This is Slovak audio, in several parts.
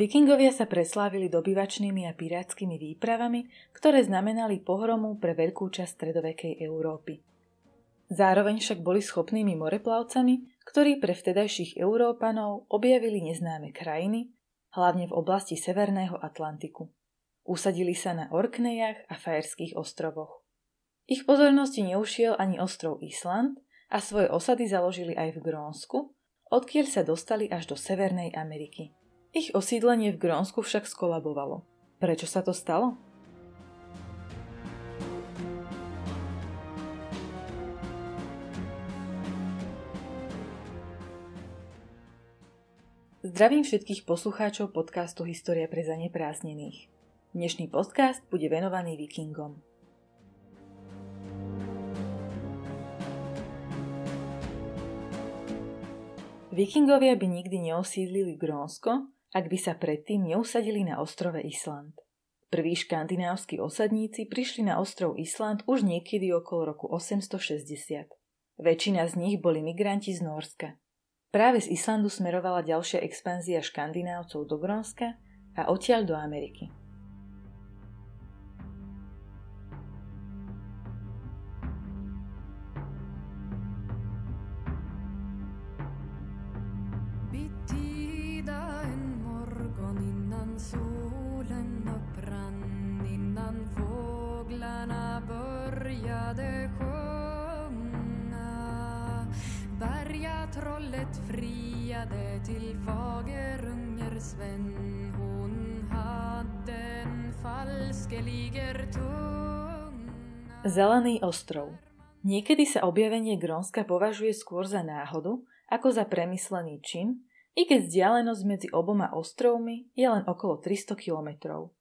Vikingovia sa preslávili dobyvačnými a pirátskymi výpravami, ktoré znamenali pohromu pre veľkú časť stredovekej Európy. Zároveň však boli schopnými moreplavcami, ktorí pre vtedajších Európanov objavili neznáme krajiny, hlavne v oblasti Severného Atlantiku. Usadili sa na Orknejach a Fajerských ostrovoch. Ich pozornosti neušiel ani ostrov Island a svoje osady založili aj v Grónsku, odkiaľ sa dostali až do Severnej Ameriky. Ich osídlenie v Grónsku však skolabovalo. Prečo sa to stalo? Zdravím všetkých poslucháčov podcastu História pre zaneprázdnených. Dnešný podcast bude venovaný vikingom. Vikingovia by nikdy neosídlili Grónsko, ak by sa predtým neusadili na ostrove Island. Prví škandinávski osadníci prišli na ostrov Island už niekedy okolo roku 860. Väčšina z nich boli migranti z Norska. Práve z Islandu smerovala ďalšia expanzia škandinávcov do Grónska a odtiaľ do Ameriky. Trollet friade till Fagerunger Sven Hon hade en falskeliger tunga Zelený ostrov. Niekedy sa objavenie Grónska považuje skôr za náhodu, ako za premyslený čin, i keď vzdialenosť medzi oboma ostrovmi je len okolo 300 kilometrov.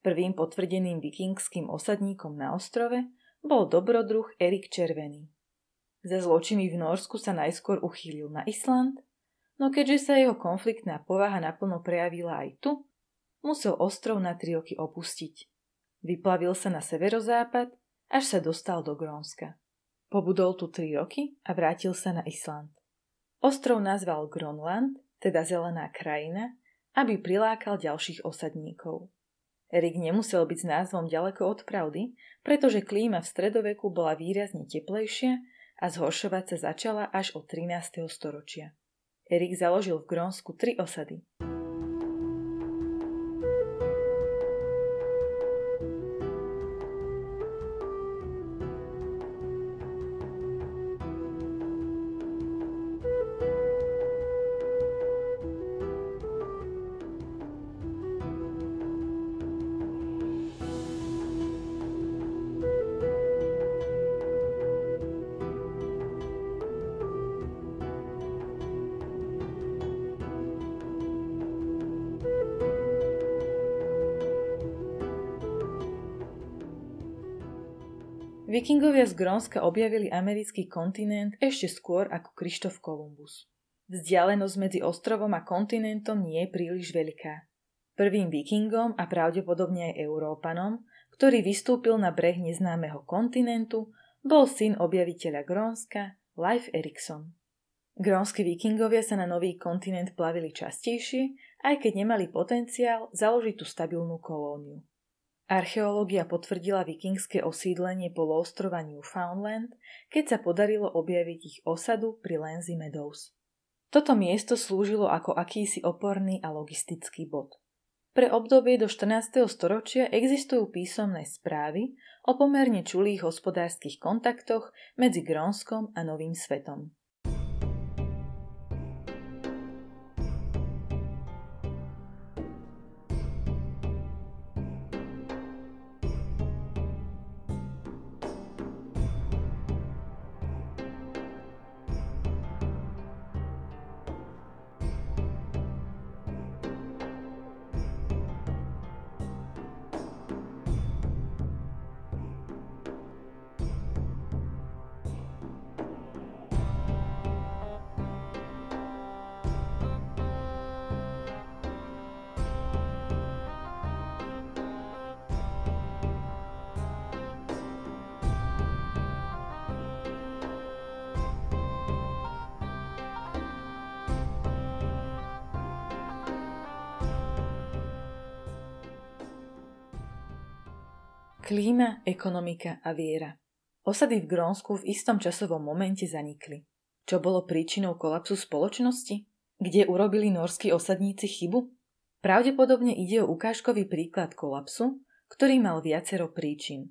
Prvým potvrdeným vikingským osadníkom na ostrove bol dobrodruh Erik Červený. Za zločiny v Norsku sa najskôr uchýlil na Island, no keďže sa jeho konfliktná povaha naplno prejavila aj tu, musel ostrov na tri roky opustiť. Vyplavil sa na severozápad, až sa dostal do Grónska. Pobudol tu tri roky a vrátil sa na Island. Ostrov nazval Gronland, teda zelená krajina, aby prilákal ďalších osadníkov. Erik nemusel byť s názvom ďaleko od pravdy, pretože klíma v stredoveku bola výrazne teplejšia a zhoršovať sa začala až od 13. storočia. Erik založil v Grónsku tri osady. Vikingovia z Grónska objavili americký kontinent ešte skôr ako Krištof Kolumbus. Vzdialenosť medzi ostrovom a kontinentom nie je príliš veľká. Prvým vikingom a pravdepodobne aj Európanom, ktorý vystúpil na breh neznámeho kontinentu, bol syn objaviteľa Grónska, Leif Erikson. Grónsky vikingovia sa na nový kontinent plavili častejšie, aj keď nemali potenciál založiť tú stabilnú kolóniu. Archeológia potvrdila vikingské osídlenie poloostrova Newfoundland, keď sa podarilo objaviť ich osadu pri Lanzy Meadows. Toto miesto slúžilo ako akýsi oporný a logistický bod. Pre obdobie do 14. storočia existujú písomné správy o pomerne čulých hospodárskych kontaktoch medzi Grónskom a Novým svetom. Klíma, ekonomika a viera. Osady v Grónsku v istom časovom momente zanikli. Čo bolo príčinou kolapsu spoločnosti? Kde urobili norskí osadníci chybu? Pravdepodobne ide o ukážkový príklad kolapsu, ktorý mal viacero príčin.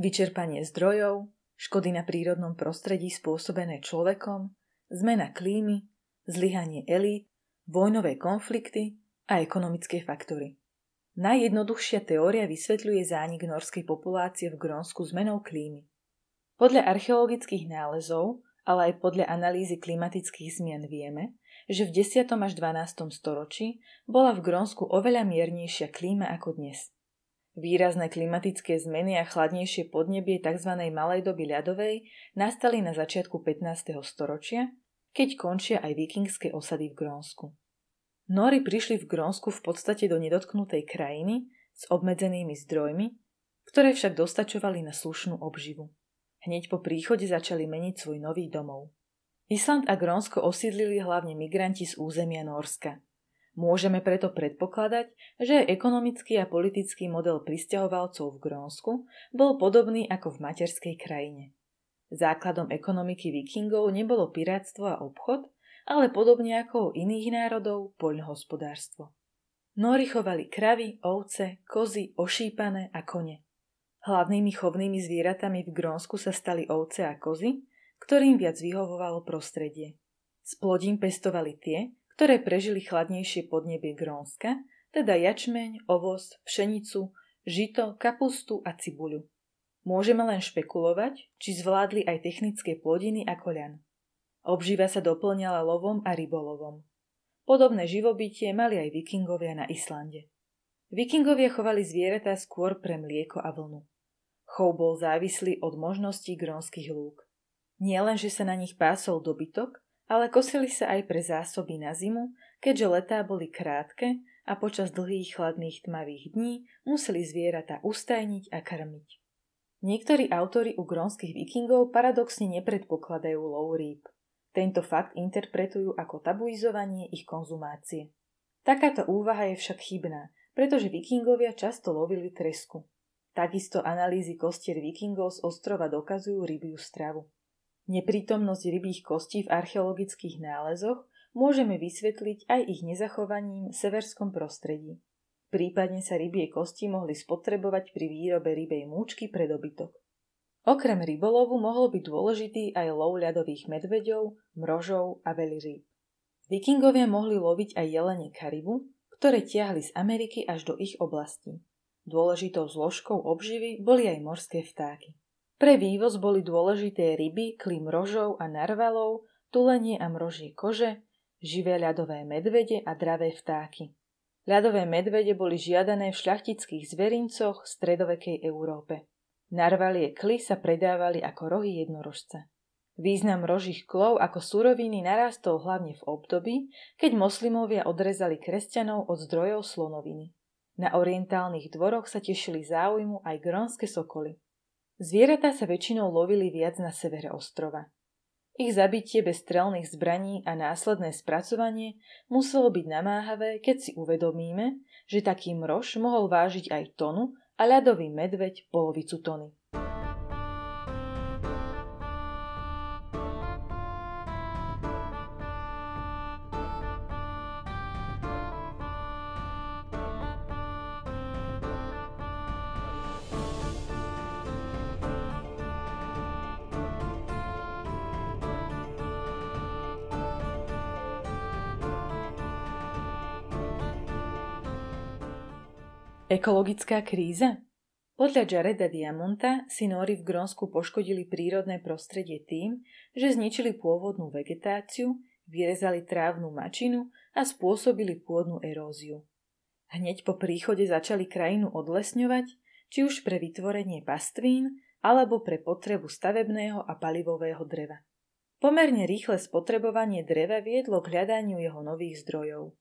Vyčerpanie zdrojov, škody na prírodnom prostredí spôsobené človekom, zmena klímy, zlyhanie elít, vojnové konflikty a ekonomické faktory. Najjednoduchšia teória vysvetľuje zánik norskej populácie v Grónsku zmenou klímy. Podľa archeologických nálezov, ale aj podľa analýzy klimatických zmien vieme, že v 10. až 12. storočí bola v Grónsku oveľa miernejšia klíma ako dnes. Výrazné klimatické zmeny a chladnejšie podnebie tzv. malej doby ľadovej nastali na začiatku 15. storočia, keď končia aj vikingské osady v Grónsku. Nóri prišli v Grónsku v podstate do nedotknutej krajiny s obmedzenými zdrojmi, ktoré však dostačovali na slušnú obživu. Hneď po príchode začali meniť svoj nový domov. Island a Grónsko osídlili hlavne migranti z územia Norska. Môžeme preto predpokladať, že ekonomický a politický model pristahovalcov v Grónsku bol podobný ako v materskej krajine. Základom ekonomiky vikingov nebolo pirátstvo a obchod, ale podobne ako u iných národov poľnohospodárstvo. Nóri chovali kravy, ovce, kozy, ošípané a kone. Hlavnými chovnými zvieratami v Grónsku sa stali ovce a kozy, ktorým viac vyhovovalo prostredie. S plodím pestovali tie, ktoré prežili chladnejšie podnebie Grónska, teda jačmeň, ovoz, pšenicu, žito, kapustu a cibuľu. Môžeme len špekulovať, či zvládli aj technické plodiny ako ľan. Obživa sa doplňala lovom a rybolovom. Podobné živobytie mali aj vikingovia na Islande. Vikingovia chovali zvieratá skôr pre mlieko a vlnu. Chov bol závislý od možností grónskych lúk. Nie len, že sa na nich pásol dobytok, ale kosili sa aj pre zásoby na zimu, keďže letá boli krátke a počas dlhých chladných tmavých dní museli zvieratá ustajniť a krmiť. Niektorí autory u grónskych vikingov paradoxne nepredpokladajú lov rýb. Tento fakt interpretujú ako tabuizovanie ich konzumácie. Takáto úvaha je však chybná, pretože vikingovia často lovili tresku. Takisto analýzy kostier vikingov z ostrova dokazujú rybiu stravu. Neprítomnosť rybých kostí v archeologických nálezoch môžeme vysvetliť aj ich nezachovaním v severskom prostredí. Prípadne sa rybie kosti mohli spotrebovať pri výrobe rybej múčky pre dobytok. Okrem rybolovu mohol byť dôležitý aj lov ľadových medveďov, mrožov a veľrýb. Vikingovia mohli loviť aj jelene karibu, ktoré tiahli z Ameriky až do ich oblastí. Dôležitou zložkou obživy boli aj morské vtáky. Pre vývoz boli dôležité ryby, klim mrožov a narvalov, tulenie a mrožie kože, živé ľadové medvede a dravé vtáky. Ľadové medvede boli žiadané v šľachtických zverincoch v stredovekej Európe. Narvalie kly sa predávali ako rohy jednorožca. Význam rožích klov ako suroviny narastol hlavne v období, keď moslimovia odrezali kresťanov od zdrojov slonoviny. Na orientálnych dvoroch sa tešili záujmu aj grónske sokoly. Zvieratá sa väčšinou lovili viac na severe ostrova. Ich zabitie bez strelných zbraní a následné spracovanie muselo byť namáhavé, keď si uvedomíme, že taký mrož mohol vážiť aj tonu a ľadový medveď polovicu tony. Ekologická kríza? Podľa Jareda Diamonta si Nóri v Grónsku poškodili prírodné prostredie tým, že zničili pôvodnú vegetáciu, vyrezali trávnu mačinu a spôsobili pôdnu eróziu. Hneď po príchode začali krajinu odlesňovať, či už pre vytvorenie pastvín, alebo pre potrebu stavebného a palivového dreva. Pomerne rýchle spotrebovanie dreva viedlo k hľadaniu jeho nových zdrojov.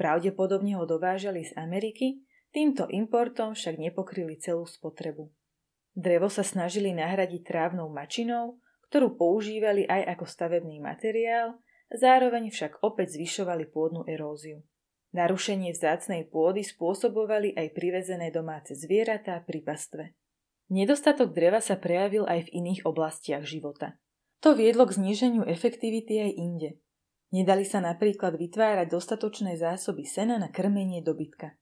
Pravdepodobne ho dovážali z Ameriky, Týmto importom však nepokryli celú spotrebu. Drevo sa snažili nahradiť trávnou mačinou, ktorú používali aj ako stavebný materiál, zároveň však opäť zvyšovali pôdnu eróziu. Narušenie vzácnej pôdy spôsobovali aj privezené domáce zvieratá pri pastve. Nedostatok dreva sa prejavil aj v iných oblastiach života. To viedlo k zníženiu efektivity aj inde. Nedali sa napríklad vytvárať dostatočné zásoby sena na krmenie dobytka.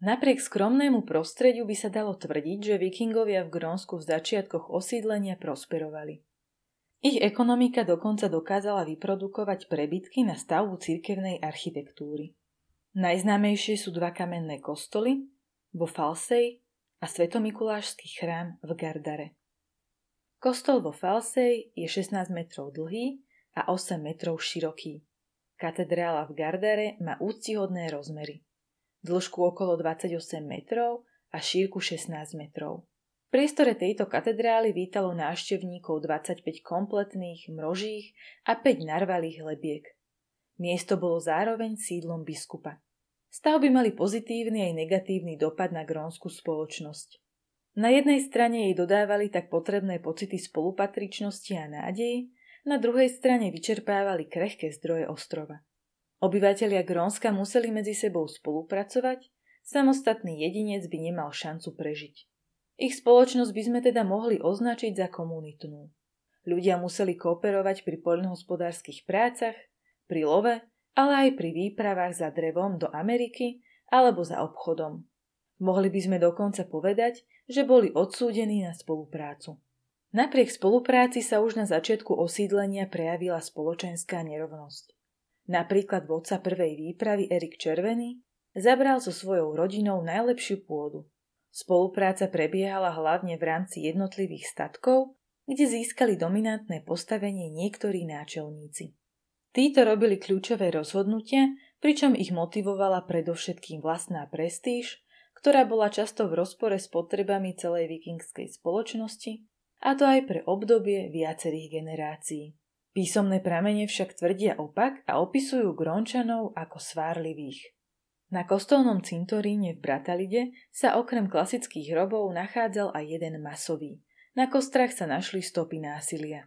Napriek skromnému prostrediu by sa dalo tvrdiť, že vikingovia v Grónsku v začiatkoch osídlenia prosperovali. Ich ekonomika dokonca dokázala vyprodukovať prebytky na stavbu cirkevnej architektúry. Najznámejšie sú dva kamenné kostoly vo Falsej a svetomikulášsky chrám v Gardare. Kostol vo Falsej je 16 metrov dlhý a 8 metrov široký. Katedrála v Gardare má úctihodné rozmery dĺžku okolo 28 metrov a šírku 16 metrov. V priestore tejto katedrály vítalo návštevníkov 25 kompletných mrožích a 5 narvalých lebiek. Miesto bolo zároveň sídlom biskupa. Stavby mali pozitívny aj negatívny dopad na grónsku spoločnosť. Na jednej strane jej dodávali tak potrebné pocity spolupatričnosti a nádej, na druhej strane vyčerpávali krehké zdroje ostrova. Obyvatelia Grónska museli medzi sebou spolupracovať, samostatný jedinec by nemal šancu prežiť. Ich spoločnosť by sme teda mohli označiť za komunitnú. Ľudia museli kooperovať pri poľnohospodárskych prácach, pri love, ale aj pri výpravách za drevom do Ameriky alebo za obchodom. Mohli by sme dokonca povedať, že boli odsúdení na spoluprácu. Napriek spolupráci sa už na začiatku osídlenia prejavila spoločenská nerovnosť. Napríklad vodca prvej výpravy Erik Červený zabral so svojou rodinou najlepšiu pôdu. Spolupráca prebiehala hlavne v rámci jednotlivých statkov, kde získali dominantné postavenie niektorí náčelníci. Títo robili kľúčové rozhodnutia, pričom ich motivovala predovšetkým vlastná prestíž, ktorá bola často v rozpore s potrebami celej vikingskej spoločnosti, a to aj pre obdobie viacerých generácií. Písomné pramene však tvrdia opak a opisujú Grončanov ako svárlivých. Na kostolnom cintoríne v Bratalide sa okrem klasických hrobov nachádzal aj jeden masový. Na kostrach sa našli stopy násilia.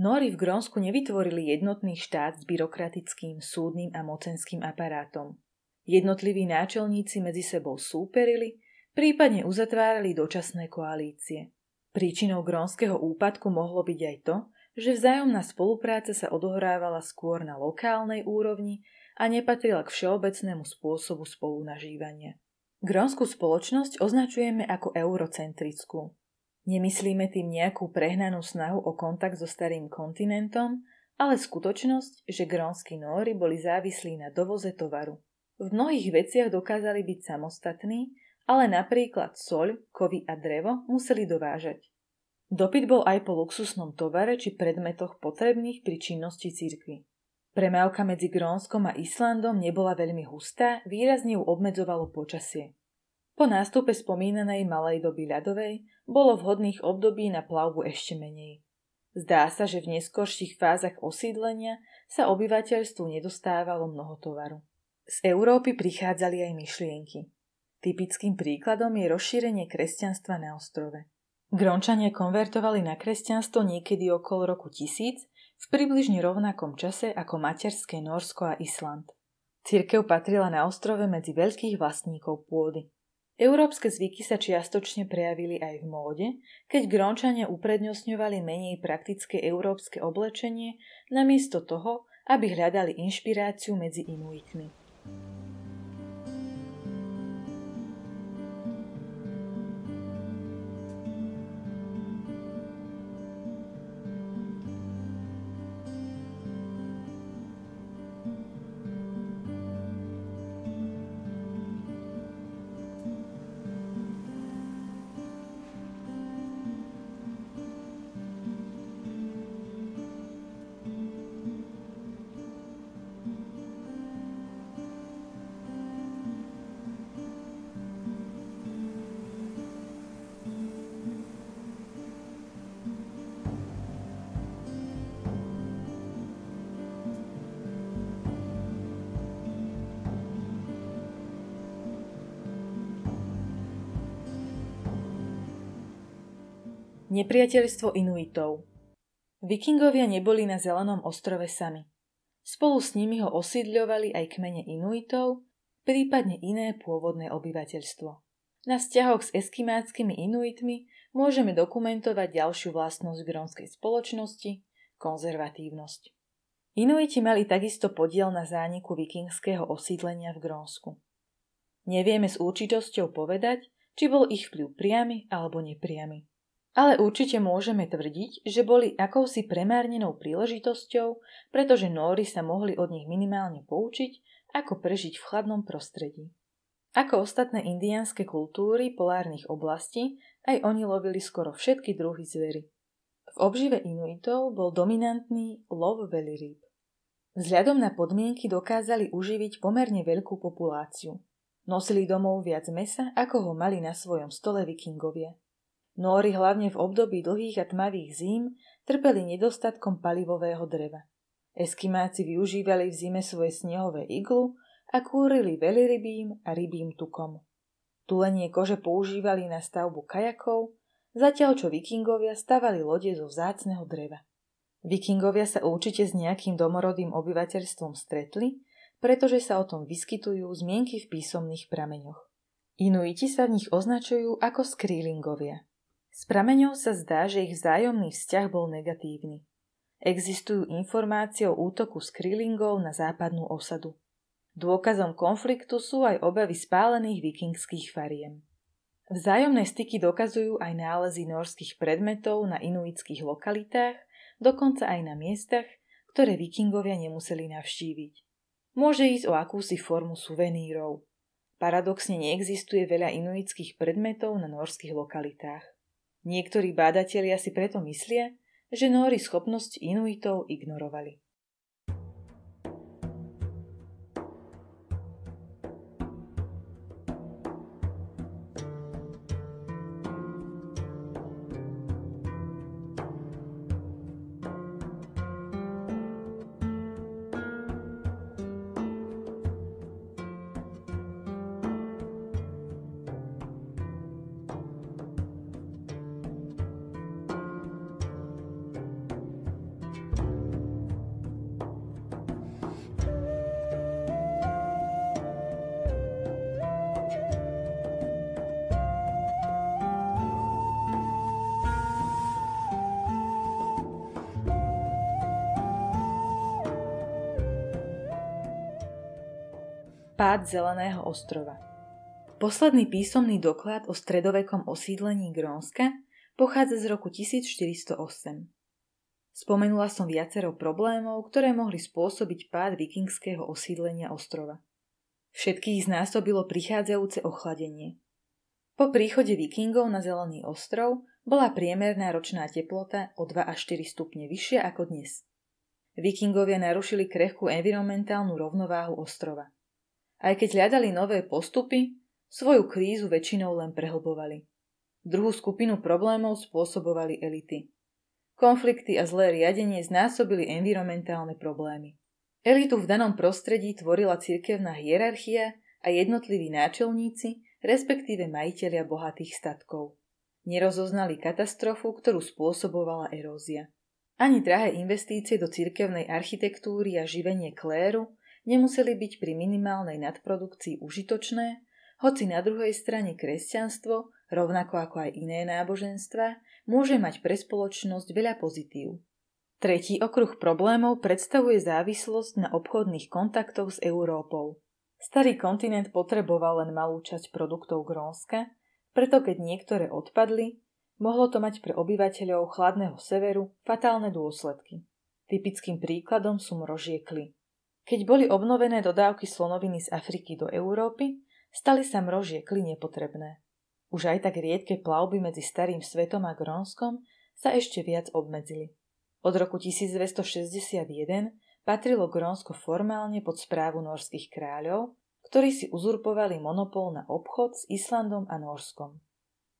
Nóri v Grónsku nevytvorili jednotný štát s byrokratickým, súdnym a mocenským aparátom. Jednotliví náčelníci medzi sebou súperili, prípadne uzatvárali dočasné koalície. Príčinou grónskeho úpadku mohlo byť aj to, že vzájomná spolupráca sa odohrávala skôr na lokálnej úrovni a nepatrila k všeobecnému spôsobu spolunažívania. Grónsku spoločnosť označujeme ako eurocentrickú. Nemyslíme tým nejakú prehnanú snahu o kontakt so starým kontinentom, ale skutočnosť, že grónsky nóri boli závislí na dovoze tovaru. V mnohých veciach dokázali byť samostatní, ale napríklad soľ, kovy a drevo museli dovážať. Dopyt bol aj po luxusnom tovare či predmetoch potrebných pri činnosti cirkvy. Premávka medzi Grónskom a Islandom nebola veľmi hustá, výrazne ju obmedzovalo počasie. Po nástupe spomínanej malej doby ľadovej bolo vhodných období na plavbu ešte menej. Zdá sa, že v neskorších fázach osídlenia sa obyvateľstvu nedostávalo mnoho tovaru. Z Európy prichádzali aj myšlienky. Typickým príkladom je rozšírenie kresťanstva na ostrove. Grončania konvertovali na kresťanstvo niekedy okolo roku 1000 v približne rovnakom čase ako materské Norsko a Island. Cirkev patrila na ostrove medzi veľkých vlastníkov pôdy. Európske zvyky sa čiastočne prejavili aj v móde, keď Grónčania uprednostňovali menej praktické európske oblečenie namiesto toho, aby hľadali inšpiráciu medzi Inuitmi. Nepriateľstvo Inuitov Vikingovia neboli na Zelenom ostrove sami. Spolu s nimi ho osídľovali aj kmene Inuitov, prípadne iné pôvodné obyvateľstvo. na vzťahoch s eskimáckými inuitmi môžeme dokumentovať ďalšiu vlastnosť grónskej spoločnosti – konzervatívnosť. Inuiti mali takisto podiel na zániku vikingského osídlenia v Grónsku. Nevieme s určitosťou povedať, či bol ich vplyv priamy alebo nepriamy. Ale určite môžeme tvrdiť, že boli akousi premárnenou príležitosťou, pretože Nóri sa mohli od nich minimálne poučiť, ako prežiť v chladnom prostredí. Ako ostatné indiánske kultúry polárnych oblastí, aj oni lovili skoro všetky druhy zvery. V obžive Inuitov bol dominantný lov veľrýb. Vzhľadom na podmienky dokázali uživiť pomerne veľkú populáciu. Nosili domov viac mesa, ako ho mali na svojom stole vikingovia. Nóri hlavne v období dlhých a tmavých zím trpeli nedostatkom palivového dreva. Eskimáci využívali v zime svoje snehové iglu a kúrili veľrybím a rybím tukom. Tulenie kože používali na stavbu kajakov, zatiaľ čo vikingovia stavali lode zo vzácneho dreva. Vikingovia sa určite s nejakým domorodým obyvateľstvom stretli, pretože sa o tom vyskytujú zmienky v písomných prameňoch. Inuiti sa v nich označujú ako skrílingovia. Z prameňov sa zdá, že ich vzájomný vzťah bol negatívny. Existujú informácie o útoku skrílingov na západnú osadu. Dôkazom konfliktu sú aj obavy spálených vikingských fariem. Vzájomné styky dokazujú aj nálezy norských predmetov na inuitských lokalitách, dokonca aj na miestach, ktoré vikingovia nemuseli navštíviť. Môže ísť o akúsi formu suvenírov. Paradoxne neexistuje veľa inuitských predmetov na norských lokalitách. Niektorí bádatelia si preto myslia, že Nóri schopnosť Inuitov ignorovali. Pád Zeleného ostrova Posledný písomný doklad o stredovekom osídlení Grónska pochádza z roku 1408. Spomenula som viacero problémov, ktoré mohli spôsobiť pád vikingského osídlenia ostrova. Všetkých znásobilo prichádzajúce ochladenie. Po príchode vikingov na Zelený ostrov bola priemerná ročná teplota o 2 až 4 stupne vyššia ako dnes. Vikingovia narušili krehkú environmentálnu rovnováhu ostrova. Aj keď hľadali nové postupy, svoju krízu väčšinou len prehlbovali. Druhú skupinu problémov spôsobovali elity. Konflikty a zlé riadenie znásobili environmentálne problémy. Elitu v danom prostredí tvorila cirkevná hierarchia a jednotliví náčelníci, respektíve majiteľia bohatých statkov. Nerozoznali katastrofu, ktorú spôsobovala erózia. Ani drahé investície do cirkevnej architektúry a živenie kléru nemuseli byť pri minimálnej nadprodukcii užitočné, hoci na druhej strane kresťanstvo, rovnako ako aj iné náboženstva, môže mať pre spoločnosť veľa pozitív. Tretí okruh problémov predstavuje závislosť na obchodných kontaktoch s Európou. Starý kontinent potreboval len malú časť produktov Grónska, preto keď niektoré odpadli, mohlo to mať pre obyvateľov chladného severu fatálne dôsledky. Typickým príkladom sú mrožiekly. Keď boli obnovené dodávky slonoviny z Afriky do Európy, stali sa mrožie kly nepotrebné. Už aj tak riedke plavby medzi Starým svetom a Grónskom sa ešte viac obmedzili. Od roku 1261 patrilo Grónsko formálne pod správu norských kráľov, ktorí si uzurpovali monopol na obchod s Islandom a Norskom.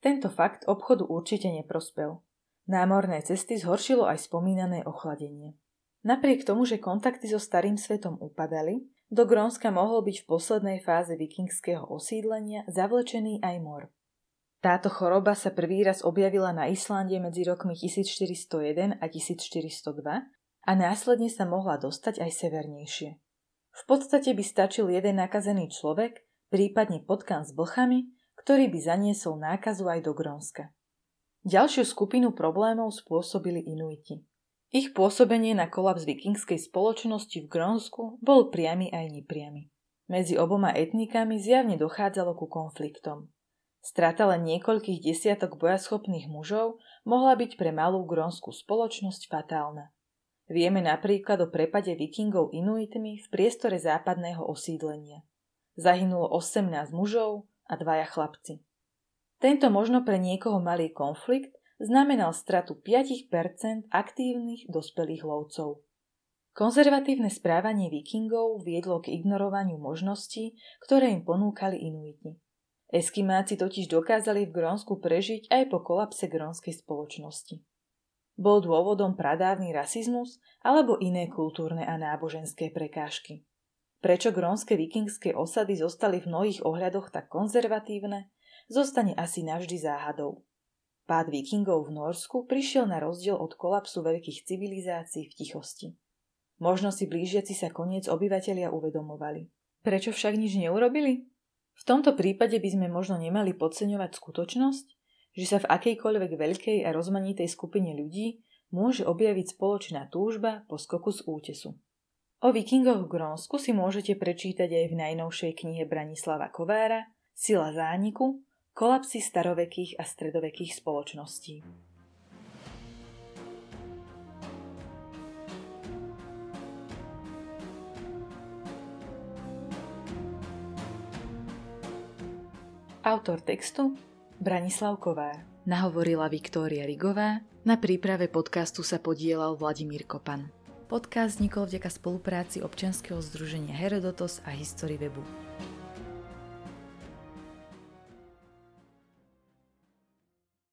Tento fakt obchodu určite neprospel. Námorné cesty zhoršilo aj spomínané ochladenie. Napriek tomu, že kontakty so starým svetom upadali, do Grónska mohol byť v poslednej fáze vikingského osídlenia zavlečený aj mor. Táto choroba sa prvý raz objavila na Islande medzi rokmi 1401 a 1402 a následne sa mohla dostať aj severnejšie. V podstate by stačil jeden nakazený človek, prípadne potkan s blchami, ktorý by zaniesol nákazu aj do Grónska. Ďalšiu skupinu problémov spôsobili Inuiti. Ich pôsobenie na kolaps vikingskej spoločnosti v Grónsku bol priamy aj nepriamy. Medzi oboma etnikami zjavne dochádzalo ku konfliktom. Strata len niekoľkých desiatok bojaschopných mužov mohla byť pre malú grónsku spoločnosť fatálna. Vieme napríklad o prepade vikingov Inuitmi v priestore západného osídlenia. Zahynulo 18 mužov a dvaja chlapci. Tento možno pre niekoho malý konflikt znamenal stratu 5% aktívnych dospelých lovcov. Konzervatívne správanie vikingov viedlo k ignorovaniu možností, ktoré im ponúkali Inuiti. Eskimáci totiž dokázali v Grónsku prežiť aj po kolapse grónskej spoločnosti. Bol dôvodom pradávny rasizmus alebo iné kultúrne a náboženské prekážky. Prečo grónske vikingské osady zostali v mnohých ohľadoch tak konzervatívne, zostane asi navždy záhadou. Pád vikingov v Norsku prišiel na rozdiel od kolapsu veľkých civilizácií v tichosti. Možno si blížiaci sa koniec obyvatelia uvedomovali. Prečo však nič neurobili? V tomto prípade by sme možno nemali podceňovať skutočnosť, že sa v akejkoľvek veľkej a rozmanitej skupine ľudí môže objaviť spoločná túžba po skoku z útesu. O vikingoch v Grónsku si môžete prečítať aj v najnovšej knihe Branislava Kovára Sila zániku, kolapsy starovekých a stredovekých spoločností. Autor textu Branislav Kovár. Nahovorila Viktória Rigová. Na príprave podcastu sa podielal Vladimír Kopan. Podcast vznikol vďaka spolupráci občianskeho združenia Herodotos a History Webu.